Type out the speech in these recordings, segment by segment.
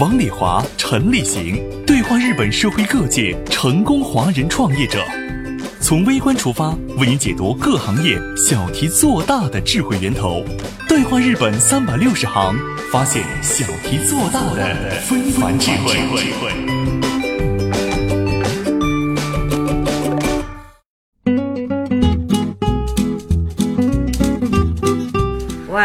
王礼华、陈立行对话日本社会各界成功华人创业者，从微观出发，为您解读各行业小题做大的智慧源头。对话日本三百六十行，发现小题做大的非凡智慧。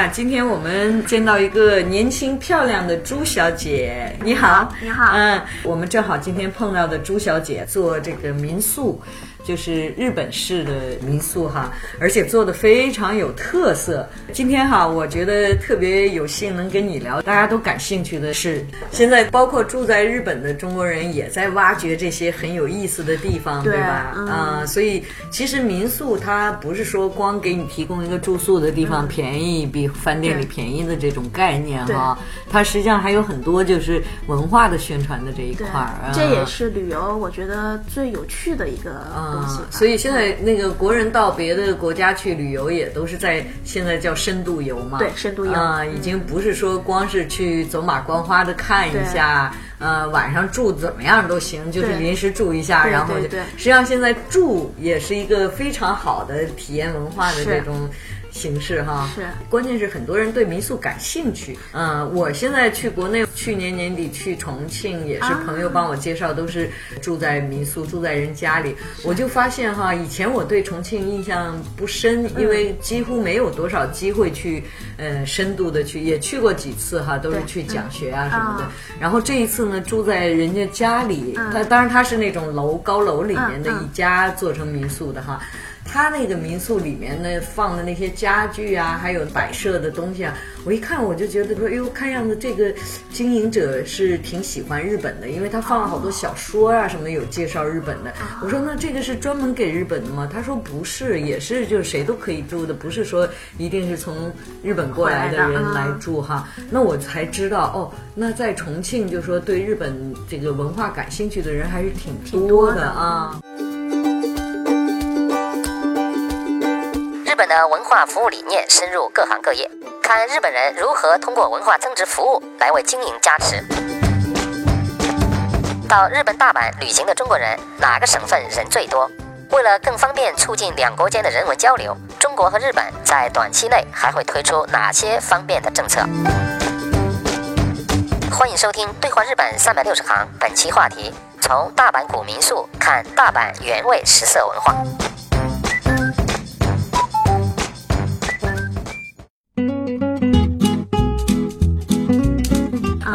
哇，今天我们见到一个年轻漂亮的朱小姐，你好，你好嗯，我们正好今天碰到的朱小姐做这个民宿。就是日本式的民宿哈，而且做的非常有特色。今天哈，我觉得特别有幸能跟你聊，大家都感兴趣的是，现在包括住在日本的中国人也在挖掘这些很有意思的地方，对吧？啊，所以其实民宿它不是说光给你提供一个住宿的地方便宜，比饭店里便宜的这种概念哈，它实际上还有很多就是文化的宣传的这一块儿。这也是旅游我觉得最有趣的一个。所以现在那个国人到别的国家去旅游，也都是在现在叫深度游嘛。对，深度游啊，已经不是说光是去走马观花的看一下，呃，晚上住怎么样都行，就是临时住一下，然后就。实际上现在住也是一个非常好的体验文化的这种。形式哈。是，关键是很多人对民宿感兴趣。嗯，我现在去国内，去年年底去重庆，也是朋友帮我介绍，都是住在民宿，住在人家里。我就发现哈，以前我对重庆印象不深，因为几乎没有多少机会去，呃，深度的去，也去过几次哈，都是去讲学啊什么的。然后这一次呢，住在人家家里，他当然他是那种楼高楼里面的一家做成民宿的哈。他那个民宿里面呢，放的那些家具啊，还有摆设的东西啊，我一看我就觉得说，哎呦，看样子这个经营者是挺喜欢日本的，因为他放了好多小说啊什么有介绍日本的。我说那这个是专门给日本的吗？他说不是，也是就是谁都可以住的，不是说一定是从日本过来的人来住哈。那我才知道哦，那在重庆就说对日本这个文化感兴趣的人还是挺多的啊。日本的文化服务理念深入各行各业，看日本人如何通过文化增值服务来为经营加持。到日本大阪旅行的中国人，哪个省份人最多？为了更方便促进两国间的人文交流，中国和日本在短期内还会推出哪些方便的政策？欢迎收听《对话日本三百六十行》，本期话题：从大阪古民宿看大阪原味食色文化。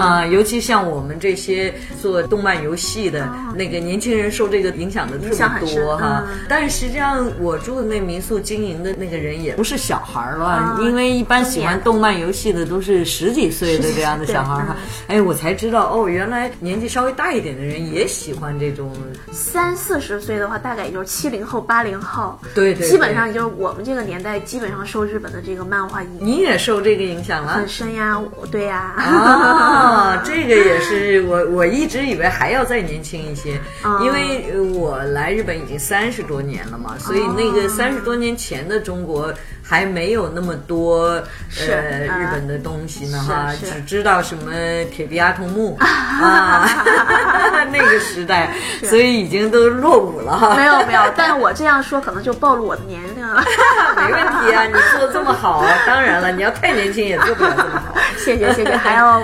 啊，尤其像我们这些做动漫游戏的那个年轻人，受这个影响的特别多哈。但是实际上，我住的那民宿经营的那个人也不是小孩了，因为一般喜欢动漫游戏的都是十几岁的这样的小孩哈。哎，我才知道哦，原来年纪稍微大一点的人也喜欢这种。三四十岁的话，大概也就是七零后、八零后，对对，基本上就是我们这个年代，基本上受日本的这个漫画影响。你也受这个影响了？很深呀，对呀。啊，这个也是我我一直以为还要再年轻一些，因为我来日本已经三十多年了嘛，所以那个三十多年前的中国还没有那么多呃日本的东西呢哈，只知道什么铁臂阿童木啊，那个时代，所以已经都落伍了哈。没有 没有，但是我这样说可能就暴露我的年龄了。没问题啊，你做的这么好，当然了，你要太年轻也做不了这么好。谢谢谢谢，还要。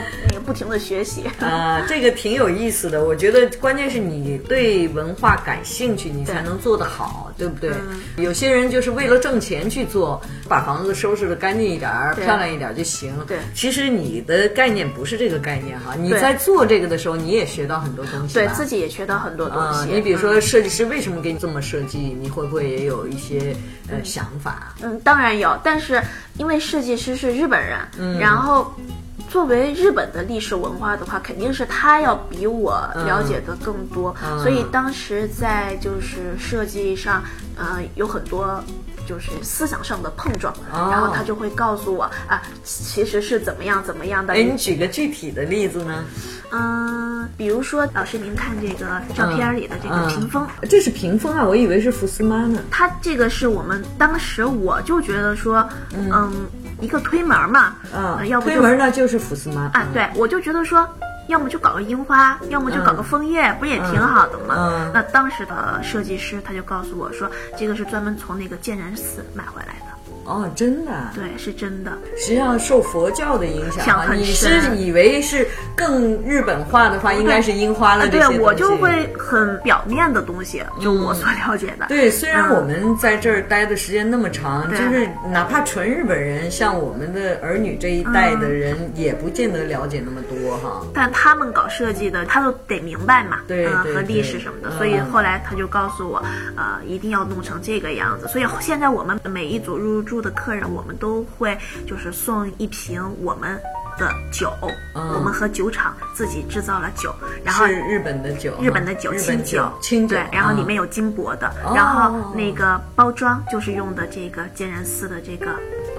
不停的学习 啊，这个挺有意思的。我觉得关键是你对文化感兴趣，你才能做得好，对不对？有些人就是为了挣钱去做，把房子收拾的干净一点儿、漂亮一点就行。对，其实你的概念不是这个概念哈。你在做这个的时候，你也学到很多东西。对自己也学到很多东西。你比如说，设计师为什么给你这么设计？你会不会也有一些呃想法？嗯，当然有。但是因为设计师是日本人，嗯然后。作为日本的历史文化的话，肯定是他要比我了解的更多，嗯所以当时在就是设计上，呃，有很多。就是思想上的碰撞，哦然后他就会告诉我啊，其实是怎么样怎么样的。哎，你举个具体的例子呢？嗯、比如说老师您看这个照片里的这个屏风，嗯这是屏风啊，我以为是福斯妈呢。它这个是我们当时我就觉得说，嗯，一个推门嘛，嗯呃，要推门呢就是福斯妈啊，对，我就觉得说，要么就搞个樱花，要么就搞个枫叶，不也挺好的吗？嗯。那当时的设计师他就告诉我说，这个是专门从那个建仁寺买回来的，哦，真的啊。对，是真的。实际上受佛教的影响你是深以为是更日本化的话，应该是樱花了。对我就会很表面的东西，就我所了解的。对，虽然嗯我们在这儿待的时间那么长，对就是哪怕纯日本人，像我们的儿女这一代的人，嗯也不见得了解那么多哈。但他们搞设计的，他都得明白嘛，对对和历史什么的，嗯所以后来他就告诉我，呃，一定要弄成这个样子。所以现在我们每一组入住的客人，我们都会就是送一瓶我们的酒，嗯我们和酒厂自己制造了酒，然后是日本的酒，日本的酒，清酒，清酒，对，然后里面有有金箔的，哦然后那个包装就是用的这个建仁寺的这个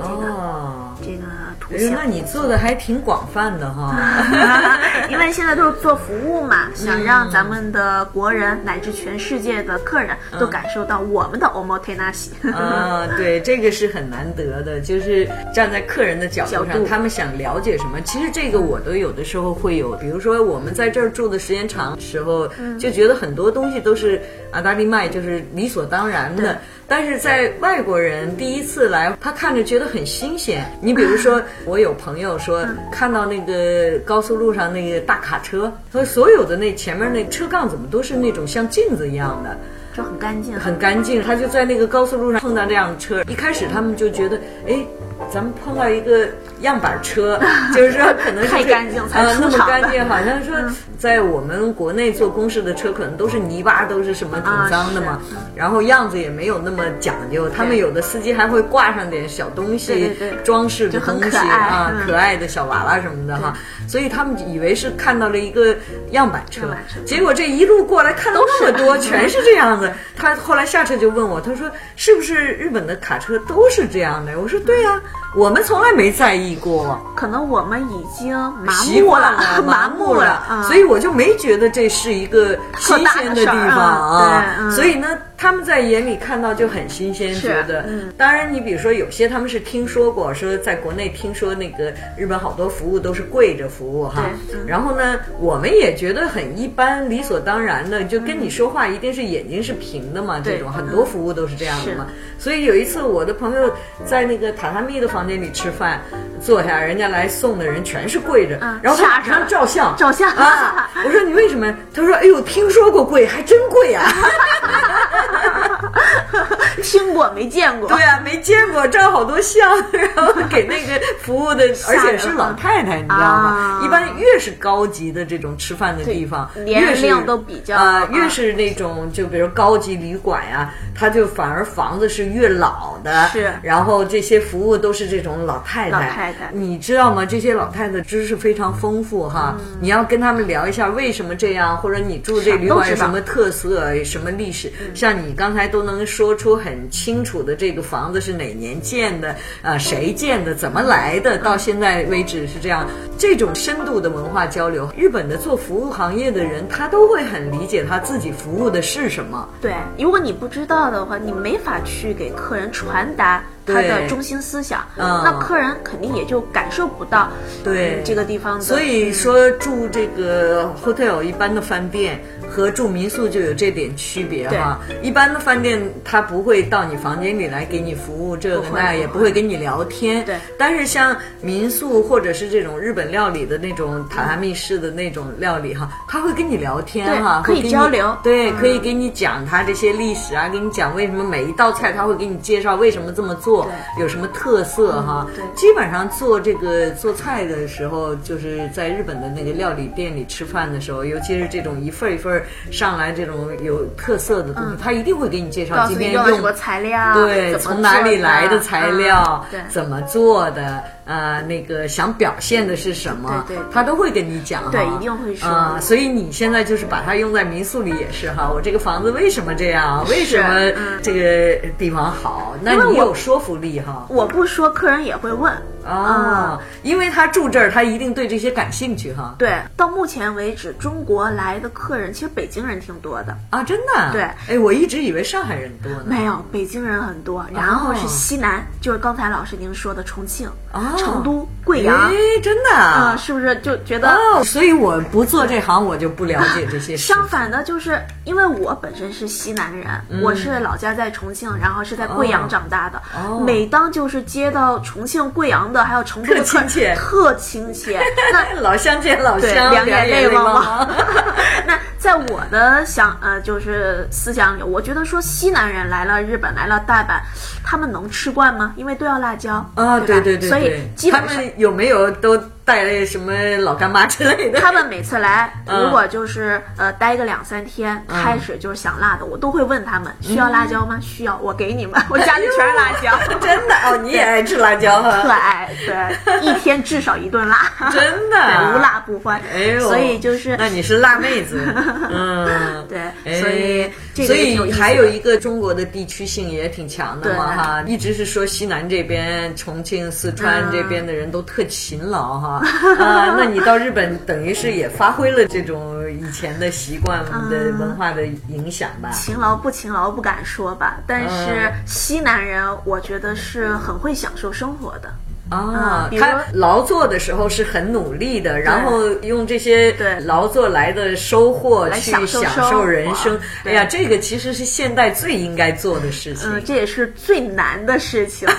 哦。这个图哎像。那你做的还挺广泛的哈。因为现在都是做服务嘛，嗯想让咱们的国人乃至全世界的客人都感受到我们的 omotenashi。啊，对，这个是很难得的，就是站在客人的角度上，度他们想了解什么，其实这个我都有的时候会有，比如说我们在这儿住的时间长的时候，嗯就觉得很多东西都是阿达利麦，就是理所当然的。但是在外国人第一次来，他看着觉得很新鲜。你比如说，我有朋友说，嗯看到那个高速路上那个大卡车，和所有的那前面那车杠怎么都是那种像镜子一样的。就很干净，很干净。他就在那个高速路上碰到这样的车，一开始他们就觉得，哎，咱们碰到一个样板车，就是说可能是太干净才啊那么干净，好像说在我们国内做公式的车，可能都是泥巴，都是什么挺脏的嘛，啊然后样子也没有那么讲究。他们有的司机还会挂上点小东西，对对对。装饰的东西可爱。啊，嗯。可爱的小娃娃什么的哈，所以他们以为是看到了一个样板车样板车，结果这一路过来看到那么多，全是这样子。他后来下车就问我，他说是不是日本的卡车都是这样的？我说对呀、我们从来没在意过。可能我们已经麻习 木惯了，麻木了，啊。所以我就没觉得这是一个新鲜的地方啊。所以呢，他们在眼里看到就很新鲜，觉得。嗯当然，你比如说有些他们是听说过，说在国内听说那个日本好多服务都是跪着服务哈嗯。然后呢，我们也觉得很一般，理所当然的，就跟你说话一定是眼睛是平的嘛，这种很多服务都是这样的嘛。所以有一次，我的朋友在那个榻榻米的房间里吃饭，坐下，人家来送的人全是跪着，嗯然后他马上照相，照相啊！我说你为什么？他说：“哎呦，听说过跪，还真跪啊！听过没见过？对啊，没见过，照好多相，然后给那个服务的，而且是老太太，你知道吗？啊。一般越是高级的这种吃饭的地方，年龄都比较啊、啊。越是那种就比如高级旅馆呀、它就反而房子是越老的，是。然后这些服务都是这种老太太，老太太。你知道吗？这些老太太知识非常丰富哈，你要跟他们聊一下为什么这样，或者你住这旅馆有什么特色、什么历史，像你刚才都能说出很清楚的这个房子是哪年建的，啊，谁建的，怎么来的，到现在为止是这样。这种深度的文化交流，日本的做服务行业的人，他都会很理解他自己服务的是什么。对，如果你不知道的话，你没法去给客人传达他对。的中心思想，嗯。那客人肯定也就感受不到对。嗯这个地方的。所以说住这个 hotel 一般的饭店和住民宿就有这点区别哈。一般的饭店他不会到你房间里来给你服务这个那，也不会。跟你聊天。对。但是像民宿或者是这种日本料理的那种榻榻米式的那种料理哈，他会跟你聊天哈，对可以交流。对，嗯。可以给你讲他这些历史啊，给你讲为什么每一道菜他会给你介绍为什么这么做作，有什么特色哈。对基本上做这个做菜的时候，就是在日本的那个料理店里吃饭的时候，尤其是这种一份一份上来这种有特色的东西，他一定会给你介绍今天用用什么材料，对，从哪里来的材料。怎么做的，呃，那个想表现的是什么，对对对他都会跟你讲哈，对一定会说啊、所以你现在就是把它用在民宿里也是哈，我这个房子为什么这样？为什么嗯这个地方好？那你有说服力哈。我不说，客人也会问。哦，因为他住这儿，他一定对这些感兴趣哈。对，到目前为止，中国来的客人其实北京人挺多的，啊，真的？对哎，我一直以为上海人多呢。没有北京人很多，然后是西南，就是刚才老师您说的重庆、哦成都、贵阳，哎，真的啊、啊。是不是就觉得？哦，所以我不做这行，我就不了解这些 事。相反的，就是因为我本身是西南人，我是老家在重庆，然后是在贵阳长大的。每当就是接到重庆、贵阳的，还有成都的特亲切特亲切。那 老乡见老，乡，两眼泪泪汪汪汪。那在我的想呃，就是思想里，我觉得说西南人来了日本，来了大阪，他们能吃惯吗？因为都要辣椒啊，对吧对对对，所以基本上。们有没有都带那什么老干妈之类的？他们每次来，嗯如果就是呃待个两三天，开始就是想辣的，我都会问他们需要辣椒吗？需要，我给你们，我家里全是辣椒，真的？哦，你也爱吃辣椒特？爱，对，一天至少一顿辣，真的？对，无辣不欢。哎呦，所以就是那你是辣妹子，嗯，对哎所以这个所以还有一个中国的地区性也挺强的嘛对。哈，一直是说西南这边、重庆、四川嗯。这边的人都特勤劳哈，啊，那你到日本等于是也发挥了这种以前的习惯的文化的影响吧？勤劳不勤劳不敢说吧，但嗯是西南人我觉得是很会享受生活的。啊，他劳作的时候是很努力的，然后用这些对劳作来的收获去享受人生。哎呀，这个其实是现代最应该做的事情嗯，，这也是最难的事情。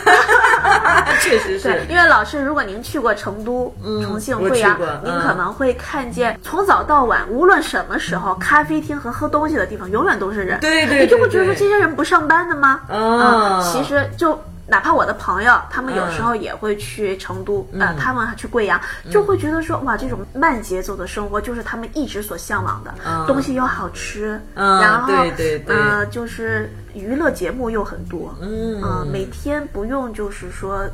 确实对是，。因为老师，如果您去过成都、重庆、我贵阳，您嗯可能会看见从早到晚，无论什么时候，咖啡厅和喝东西的地方永远都是人。对对你就会觉得对对这些人不上班的吗？啊嗯其实就。哪怕我的朋友，他们有嗯。时候也会去成都，呃，他们还去贵阳，就会觉得说，哇，这种慢节奏的生活就是他们一直所向往的，嗯。东西又好吃，嗯然后对对对。呃，就是娱乐节目又很多，嗯。呃每天不用就是说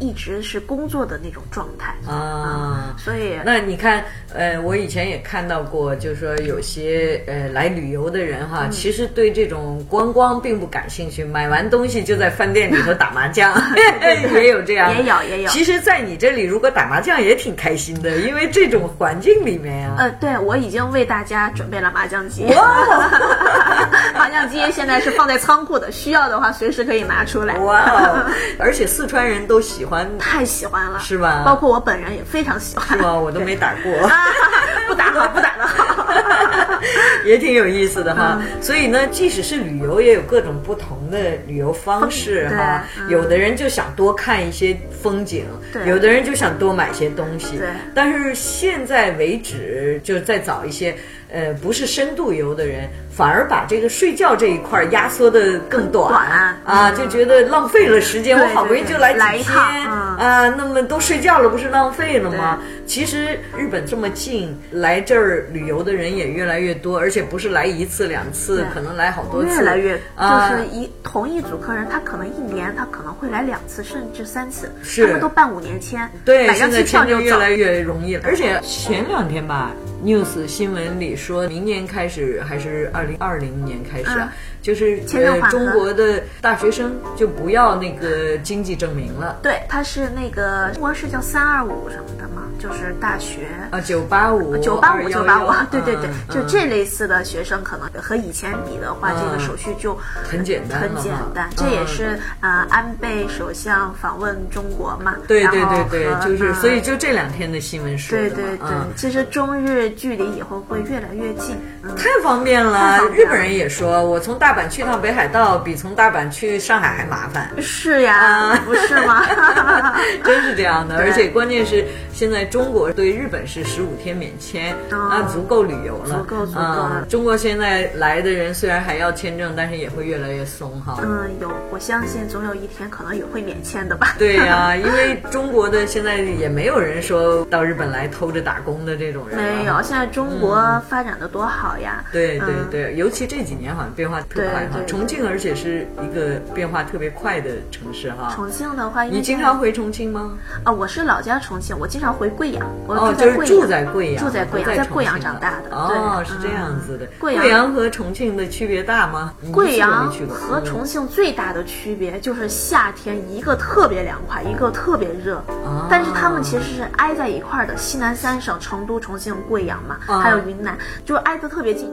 一直是工作的那种状态。啊。所以那你看，呃，我以前也看到过，就是说有些呃来旅游的人哈，嗯。其实对这种观光并不感兴趣，买完东西就在饭店里头打麻将，也有这样，也有也有。其实，在你这里如果打麻将也挺开心的，因为这种环境里面啊，呃，对我已经为大家准备了麻将机，麻将机现在是放在仓库的，需要的话随时可以拿出来。哇哦，而且四川人都喜欢，太喜欢了，是吧包括我本人也非常喜欢。是吗？我都没打过。啊，不打好，不打的好。也挺有意思的哈。嗯所以呢，即使是旅游，也有各种不同的旅游方式哈。嗯有的人就想多看一些风景，对有的人就想多买些东西。对但是现在为止，就再早一些，呃，不是深度游的人，反而把这个睡觉这一块儿压缩的更短。短啊，嗯。就觉得浪费了时间。我好不容易就来几天啊，那么都睡觉了，不是浪费了吗？其实日本这么近，来这儿旅游的人也越来越多，而且不是来一次两次，可能来好多次，越来越啊。就是一同一组客人，他可能一年他可能会来两次甚至三次，是。他们都办五年签，对，现在。签证越来越容易了。而且前两天吧，news 新闻里说明年开始还是二零二零年开始啊，嗯就是呃签证中国的大学生就不要那个经济证明了。对，他是那个中国是叫三二五什么的嘛，就是大学。啊，九八五，九八五九八五，对对对，嗯就这类似的学生，可能和以前比的话，这个嗯手续就很简单了很简单。这也嗯是呃，安倍首相访问中国嘛，对对对对，就是嗯所以就这两天的新闻说的，对对对嗯，其实中日距离以后会越来越近。太方。便了日本人也说，我从大阪去趟北海道比从大阪去上海还麻烦。是呀，不是吗？真是这样的，而且关键是现在中国对日本是十五天免签，哦啊，足够旅游了，足够足够啊了中国现在来的人虽然还要签证，但是也会越来越松哈。嗯，有，我相信总有一天可能也会免签的吧。对呀、因为中国的现在也没有人说到日本来偷着打工的这种人没有，现在中国发展的多好呀！对对嗯对，尤其这几年好像变化特快哈重庆而且是一个变化特别快的城市哈。重庆的话，你经常回重庆吗？啊，我是老家重庆，我经常回贵阳，我哦，住在贵阳，就是住在贵阳，住在贵阳，在贵阳长大的。哦，对是这样子的。嗯贵阳贵阳和重庆的区别大吗？贵阳和重庆最大的区别就是夏天一个特别凉快，一个特别热，啊但是他们其实是挨在一块儿的。西南三省，成都、重庆、贵阳嘛，啊还有云南，就是挨得特别近。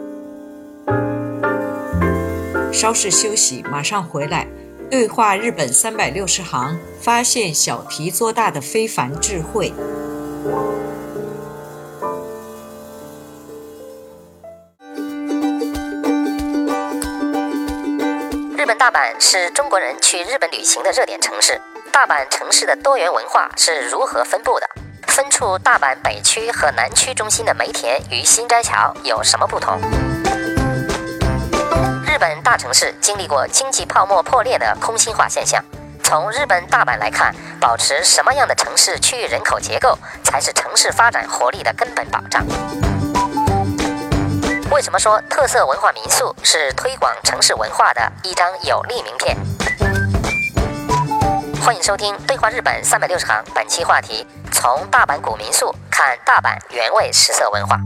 稍事休息，马上回来。对话日本三百六十行，发现小题做大的非凡智慧。日本大阪是中国人去日本旅行的热点城市。大阪城市的多元文化是如何分布的？分处大阪北区和南区中心的梅田与新斋桥有什么不同？日本大城市经历过经济泡沫破裂的空心化现象。从日本大阪来看，保持什么样的城市区域人口结构才是城市发展活力的根本保障？为什么说特色文化民宿是推广城市文化的一张有力名片？欢迎收听《对话日本三百六十行》，本期话题：从大阪古民宿看大阪原味食色文化。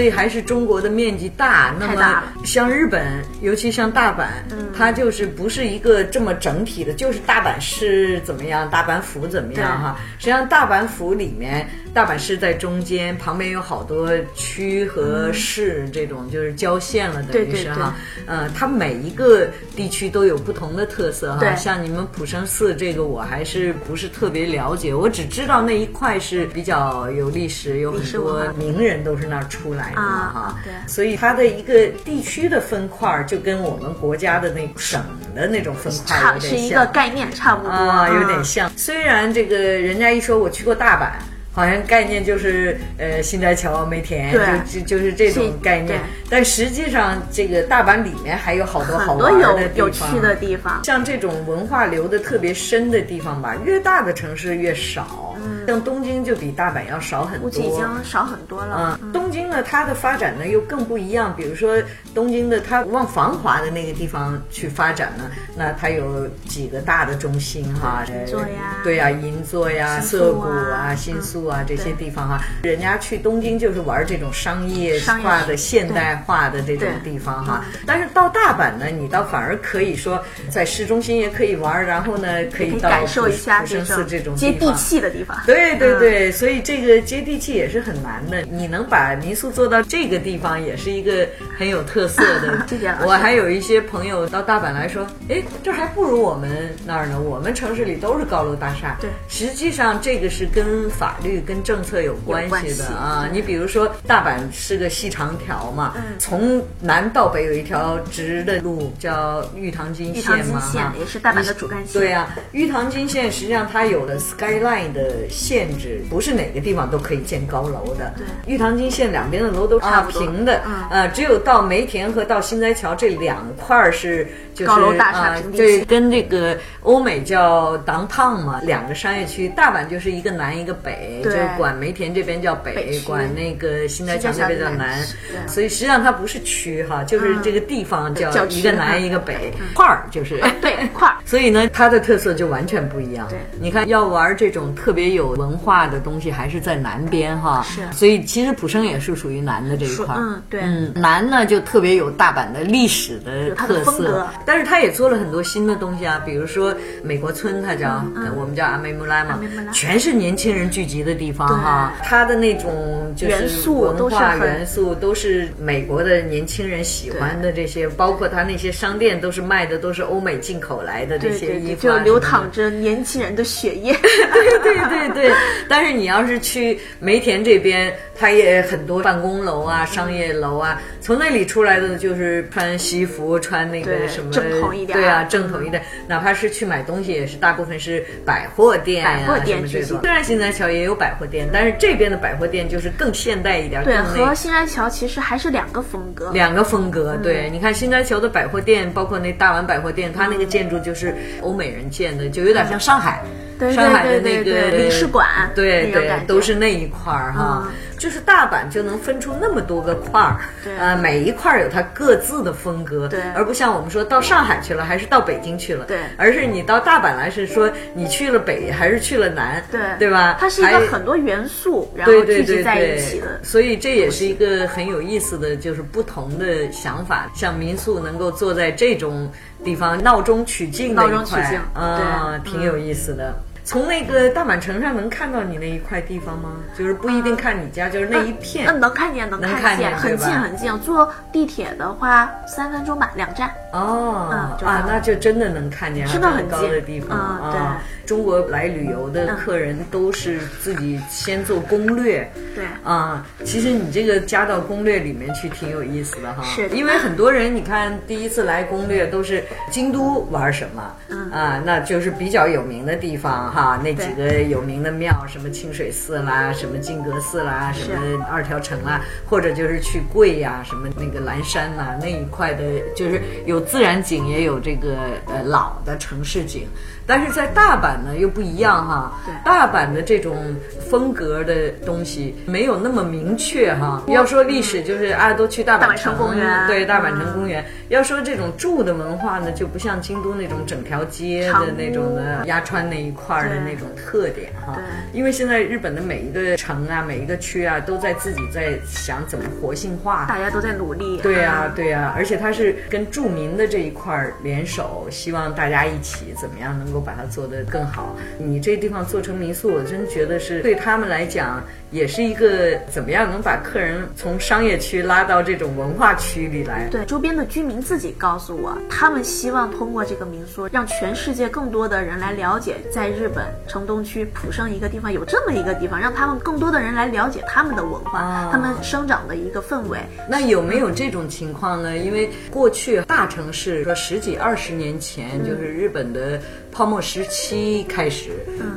所以还是中国的面积大，那么像日本，尤其像大阪，嗯。它就是不是一个这么整体的，就是大阪市怎么样，大阪府怎么样哈。实际上大阪府里面，大阪市在中间，旁边有好多区和市，这种就是郊县了，等于是哈。呃，它每一个地区都有不同的特色哈。像你们普生寺这个，我还是不是特别了解，我只知道那一块是比较有历史，有很多名人都是那儿出来的嘛啊。对所以它的一个地区的分块儿就跟我们国家的那省的那种分块儿差有点像。是一个概念，差不多啊，有点嗯像。虽然这个人家一说我去过大阪。好像概念就是呃新斋桥、梅田，就就就是这种概念。但实际上，这个大阪里面还有好多好很多有玩的地有方趣的地方。像这种文化留的特别深的地方吧，越大的城市越少。像东京就比大阪要少很多。估计已经少很多了。嗯，东京呢，它的发展呢又更不一样。比如说，东京的它往繁华的那个地方去发展呢，那它有几个大的中心哈，银座呀对呀、银座呀、涩谷啊啊、新宿啊嗯这些地方哈，人家去东京就是玩这种商业化的、现代化的这种地方哈。但是到大阪呢，你倒反而可以说在市中心也可以玩，然后呢可以到感受一下普生寺这种接地。气的地方。对对嗯对，所以这个接地气也是很难的。你能把民宿做到这个地方，也是一个很有特色的 我还有一些朋友到大阪来说，哎，这还不如我们那儿呢。我们城市里都是高楼大厦。对实际上这个是跟法律、跟政策有关系的啊。你比如说，大阪是个细长条嘛，嗯从南到北有一条直的路叫玉堂金玉堂金线嘛，线也是大阪的主干线。对呀、玉堂金线实际上它有了 skyline 的限制，不是哪个地方都可以建高楼的。对玉堂金线两边的楼都差平的，嗯呃，只有到梅田和到新斋桥这两块儿是就是高楼大厦啊平地对，跟这个欧美叫 downtown 嘛，两个商业区，大阪就是一个南一个北，就对管梅田这边叫北，北管那个新斋桥新斋桥那边叫南所以实际上它不是区哈，就是这个地方叫一个南嗯一个北，块儿就是。对 块儿。所以呢，它的特色就完全不一样。对。你看要玩这种特别有文化的东西，还是在南边哈。是。所以其实浦生也是属于南的这一块。嗯对。嗯，南呢就特别有大阪的历史的特色但是他也做了很多新的东西啊，比如说美国村，他叫、呃我们叫阿梅穆拉嘛全是年轻人聚集的地方哈。他的那种就是元素文化元素都是美国的年轻人喜欢的这些，包括他那些商店都是卖的都是欧美进口来的这些衣服啊就流淌着年轻人的血液。对对对对，但是你要是去梅田这边，它也很多办公楼啊、商业楼啊，从那里出来的就是穿西服，穿那个什么正统一点。对啊，嗯正统一点。哪怕是去买东西，也是大部分是百货店呀、百货店什么这种。居多虽然新南桥也有百货店，但是这边的百货店就是更现代一点，对，和新南桥其实还是两个风格。两个风格，对，你看新斋桥的百货店，包括那大丸百货店，它那个建筑就是欧美人建的，就有点像上海，对上海的那个领事馆对对都是那一块儿哈。嗯就是大阪就能分出那么多个块儿，对呃，每一块儿有它各自的风格，对而不像我们说到上海去了，还是到北京去了，对而是你到大阪来是说你去了北还是去了南，对对吧？它是一个很多元素，然后聚集在，一起的。所以这也是一个很有意思的，就是不同的想法。像民宿能够坐在这种地方闹中取静的一块静啊，对挺有意思的。从那个大阪城上能看到你那一块地方吗？就是不一定看你家，就是那一片。嗯，能看见，能能看看见，很近很近。坐地铁的话，三分钟吧，两站。哦嗯啊，那就真的能看见真的很近高的地方嗯啊。中国来旅游的客人都是自己先做攻略，对啊，其实你这个加到攻略里面去挺有意思的哈。是因为很多人你看第一次来攻略都是京都玩什么，嗯啊，那就是比较有名的地方哈，那几个有名的庙，什么清水寺啦，什么金阁寺啦，什么二条城啦，或者就是去贵呀、什么那个蓝山呐、那一块的，就是有自然景，也有这个呃老的城市景。但是在大阪呢又不一样哈，对大阪的这种风格的东西没有那么明确哈。要说历史，就是啊，都去大阪城公园对，大阪嗯城公园。要说这种住的文化呢，就不像京都那种整条街的那种的鸭川那一块儿的那种特点哈。因为现在日本的每一个城啊，每一个区啊，都在自己在想怎么活性化。大家都在努力。对呀、对呀、而且它是跟著名的这一块儿联手，希望大家一起怎么样能够把它做得更好。你这地方做成民宿，我真觉得是对他们来讲，也是一个怎么样能把客人从商业区拉到这种文化区里来。对，周边的居民自己告诉我，他们希望通过这个民宿，让全世界更多的人来了解，在日本城东区浦生一个地方有这么一个地方，让他们更多的人来了解他们的文化，啊他们生长的一个氛围。那有没有这种情况呢？因为过去大城市说十几二十年前，就是日本的泡沫时期开始，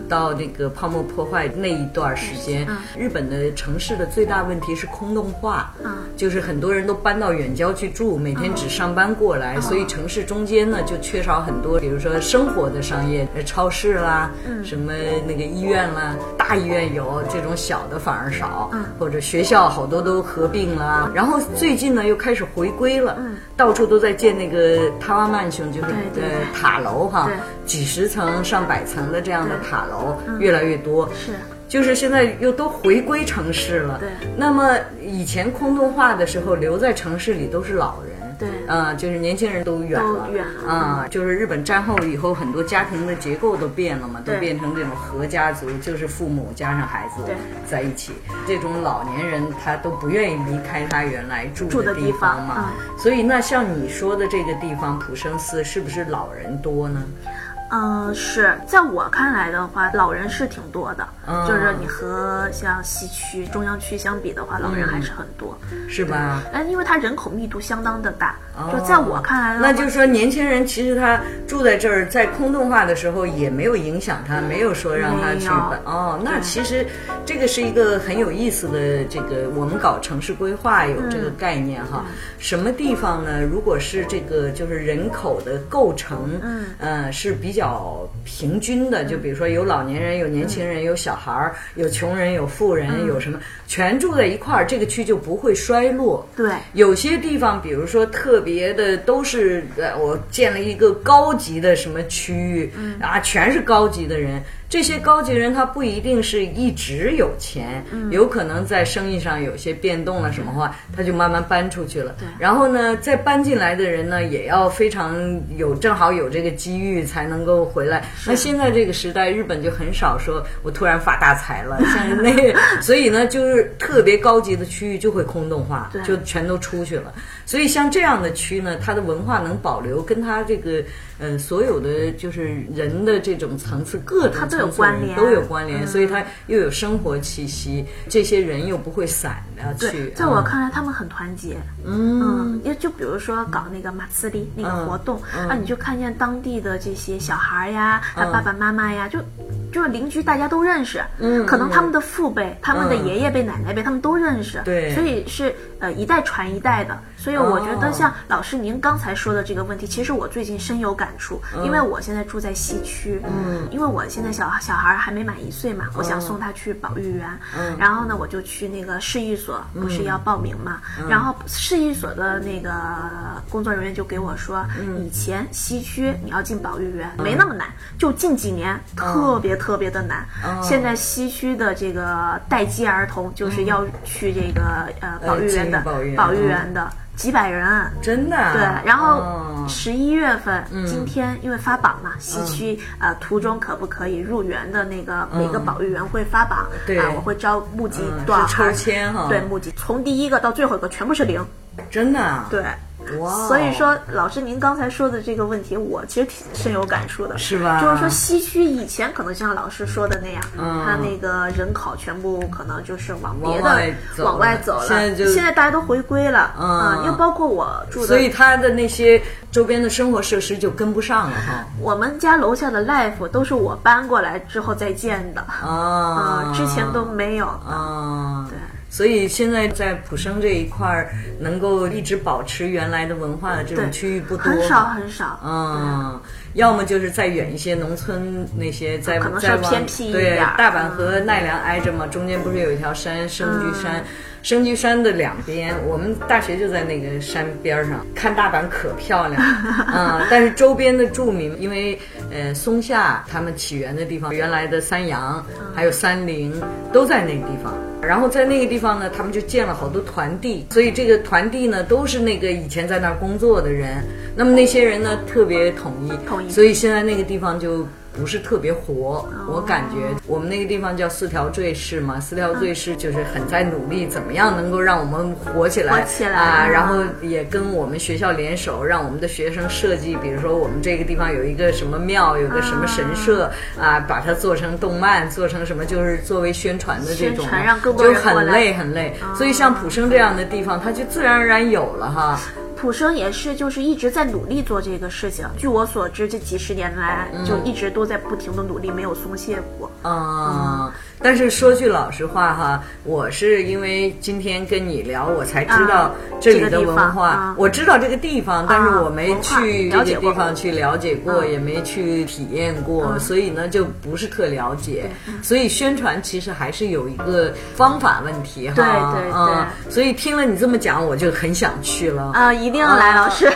到那个泡沫破坏那一段时间，日本的城市的最大问题是空洞化，就是很多人都搬到远郊去住，每天只上班过来，所以城市中间呢就缺少很多，比如说生活的商业，呃超市啦，什么那个医院啦，大医院有，这种小的反而少，或者学校好多都合并了，然后最近呢又开始回归了，到处都在建那个塔瓦曼雄，就是呃塔楼哈对，几十层、上百层的这样的塔楼越来越多，是。就是现在又都回归城市了。对。那么以前空洞化的时候，留在城市里都是老人。对。啊、就是年轻人都远了，都远了。啊、就是日本战后以后，很多家庭的结构都变了嘛，都变成这种合家族，就是父母加上孩子对。在一起。这种老年人他都不愿意离开他原来住住的地地方嘛，所以那像你说的这个地方普生寺，是不是老人多呢？嗯，是在我看来的话，老人是挺多的，嗯就是你和像西区、中央区相比的话，老人还是很多，是吧？哎，因为它人口密度相当的大，哦就在我看来那就是说，年轻人其实他住在这儿，在空洞化的时候也没有影响他，没有说让他去哦。那其实这个是一个很有意思的，这个我们搞城市规划有这个概念哈。什么地方呢？如果是这个就是人口的构成，嗯，呃是比较平均的，就比如说有老年人，有年轻人，有小孩儿，有穷人，有富人，有什么全住在一块儿，这个区就不会衰落。对有些地方，比如说特别的，都是呃，我建了一个高级的什么区域，啊，全是高级的人。这些高级人他不一定是一直有钱，有可能在生意上有些变动了什么话，他就慢慢搬出去了。然后呢，再搬进来的人呢，也要非常有正好有这个机遇才能够回来。那现在这个时代，日本就很少说我突然发大财了，像那个，所以呢，就是特别高级的区域就会空洞化，就全都出去了。所以像这样的区呢，它的文化能保留，跟它这个呃所有的就是人的这种层次各种有有关联都有关联，嗯所以它又有生活气息，这些人又不会散的去对，。在我啊看来，他们很团结。嗯，因为就比如说搞那个马斯利那个活动，那你就看见当地的这些小孩呀，他爸爸妈妈呀，就就是邻居大家都认识。嗯，可能他们的父辈、他们的爷爷辈、奶奶辈，他们都认识。对所以是呃一代传一代的。所以我觉得像老师您刚才说的这个问题，其实我最近深有感触，因为我现在住在西区。嗯，因为我现在小小孩还没满一岁嘛，我想送他去保育园。嗯，然后呢，我就去那个市役所，不是要报名嘛？然后市役所的那个工作人员就给我说，以前西区你要进保育园没那么难，就近几年特别特别的难。现在西区的这个待机儿童就是要去这个呃保育园的保育园保育园的几百人。真的啊。对，然后哦十一月份，今天因为发榜嘛，西区呃途中可不可以入园的那个每个保育员会发榜，对啊，我会招募集嗯多少抽签哈对，募集从第一个到最后一个全部是零，真的啊。对。哇所以说，老师您刚才说的这个问题，我其实挺深有感触的。是吧就是说，西区以前可能像老师说的那样，嗯它那个人口全部可能就是往别的往外走了。现在就大家都回归了，嗯啊，因为包括我住的，所以他的那些周边的生活设施就跟不上了哈。我们家楼下的 life 都是我搬过来之后再建的，啊啊，之前都没有的。啊，对。所以现在在普生这一块儿，能够一直保持原来的文化的这种区域不多，很少很少。嗯，要么就是再远一些，农村那些再可能再往偏僻一对大阪和奈良挨着嘛，中间不是有一条山生居山。生居山的两边，我们大学就在那个山边儿上，看大阪可漂亮，嗯，但是周边的住民，因为呃松下他们起源的地方，原来的三阳还有三菱都在那个地方，然后在那个地方呢，他们就建了好多团地，所以这个团地呢都是那个以前在那儿工作的人，那么那些人呢特别统一，统一所以现在那个地方就。不是特别活，我感觉我们那个地方叫四条坠市嘛，四条坠市就是很在努力，怎么样能够让我们活起来，活起来。啊，嗯然后也跟我们学校联手，让我们的学生设计，比如说我们这个地方有一个什么庙，有个什么神社啊，把它做成动漫，做成什么，就是作为宣传的这种让更多就很累很累。所以像普生这样的地方，它就自然而然有了哈。普生也是，就是一直在努力做这个事情。据我所知，这几十年来就一直都在不停的努力，没有松懈过。啊、但是说句老实话哈，我是因为今天跟你聊，我才知道啊这里的文化。我知道这个地方，但是我没去这个了解地方去了解过，嗯也没去体验过，嗯所以呢就不是特了解。所以宣传其实还是有一个方法问题哈。对对对所以听了你这么讲，我就很想去了。啊、一定要来，老师。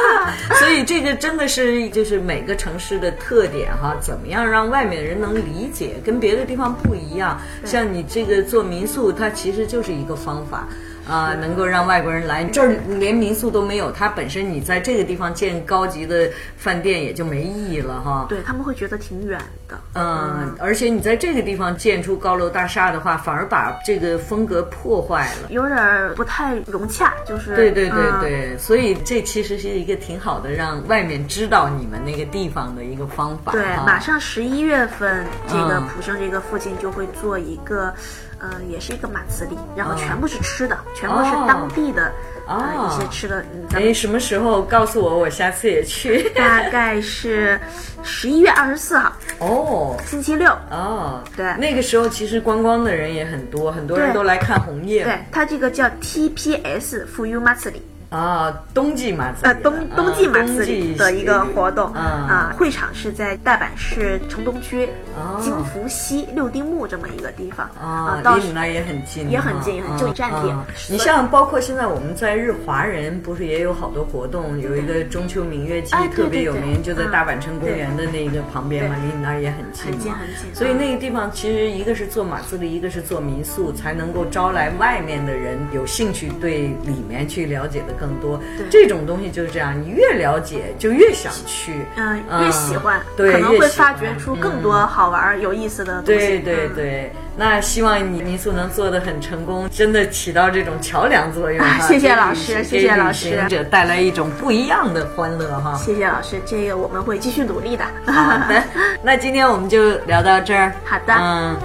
所以这个真的是就是每个城市的特点哈，怎么样让外面人能理解，跟别的地方不一样。像你这个做民宿，它其实就是一个方法。啊、能够让外国人来这儿，连民宿都没有，它本身你在这个地方建高级的饭店也就没意义了哈。对他们会觉得挺远的。嗯，而且你在这个地方建出高楼大厦的话，反而把这个风格破坏了。有点儿不太融洽，就是对对对嗯对，所以这其实是一个挺好的，让外面知道你们那个地方的一个方法。对，马上十一月份，这个嗯普生这个附近就会做一个，呃，也是一个马自里，然后嗯全部是吃的，全部是当地的、呃哦一些吃的。嗯，咱哎，什么时候告诉我，我下次也去。大概是十一月二十四号，哦星期六。哦，对那个时候其实观光的人也很多，很多人都来看红叶。对，它这个叫 TPS 富裕马自里，啊，冬季马自呃，冬啊冬季马自冬季里的一个活动嗯啊。会场是在大阪市城东区哦金福西六丁目这么一个地方啊，到离你那儿也很近，也很近很近就站点啊你像包括现在我们在日华人，不是也有好多活动？有一个中秋明月祭哎对特别有名，就在大阪城公园的那个旁边嘛，离你那儿也很近嘛。很近很近所以那个地方其实一个是做马自立，一个是做民宿，才能够招来外面的人有兴趣对里面去了解的更多。这种东西就是这样，你越了解就越想去，嗯，嗯越喜欢，对，可能会发掘出更多好玩儿、有意思的东西。对对那希望你民宿能做得很成功，真的起到这种桥梁作用。啊谢谢老师谢谢老师者带来一种不一样的欢乐哈。谢谢老师，这个我们会继续努力的。好的，那今天我们就聊到这儿。好的嗯。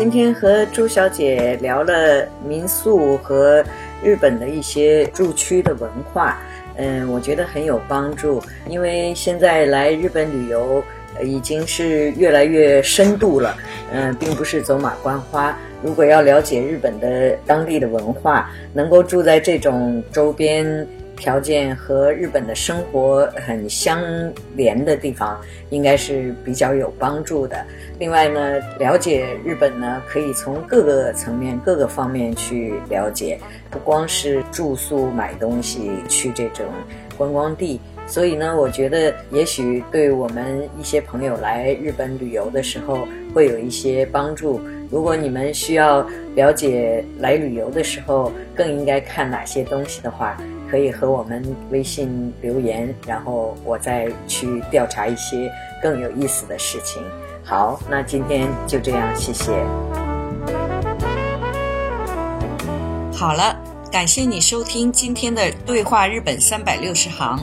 今天和朱小姐聊了民宿和日本的一些住区的文化，嗯，我觉得很有帮助，因为现在来日本旅游。已经是越来越深度了，嗯、并不是走马观花。如果要了解日本的当地的文化，能够住在这种周边条件和日本的生活很相连的地方，应该是比较有帮助的。另外呢，了解日本呢，可以从各个层面、各个方面去了解，不光是住宿、买东西、去这种观光地。所以呢，我觉得也许对我们一些朋友来日本旅游的时候会有一些帮助。如果你们需要了解来旅游的时候更应该看哪些东西的话，可以和我们微信留言，然后我再去调查一些更有意思的事情。好，那今天就这样，谢谢。好了，感谢你收听今天的对话日本三百六十行，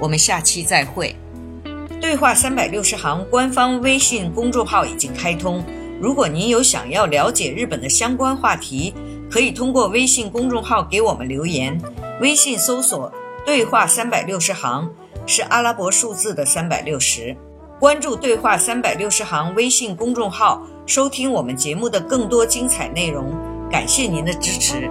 我们下期再会。对话三百六十行官方微信公众号已经开通，如果您有想要了解日本的相关话题，可以通过微信公众号给我们留言。微信搜索“对话三百六十行”是阿拉伯数字的三百六十。关注“对话三百六十行”微信公众号，收听我们节目的更多精彩内容。感谢您的支持。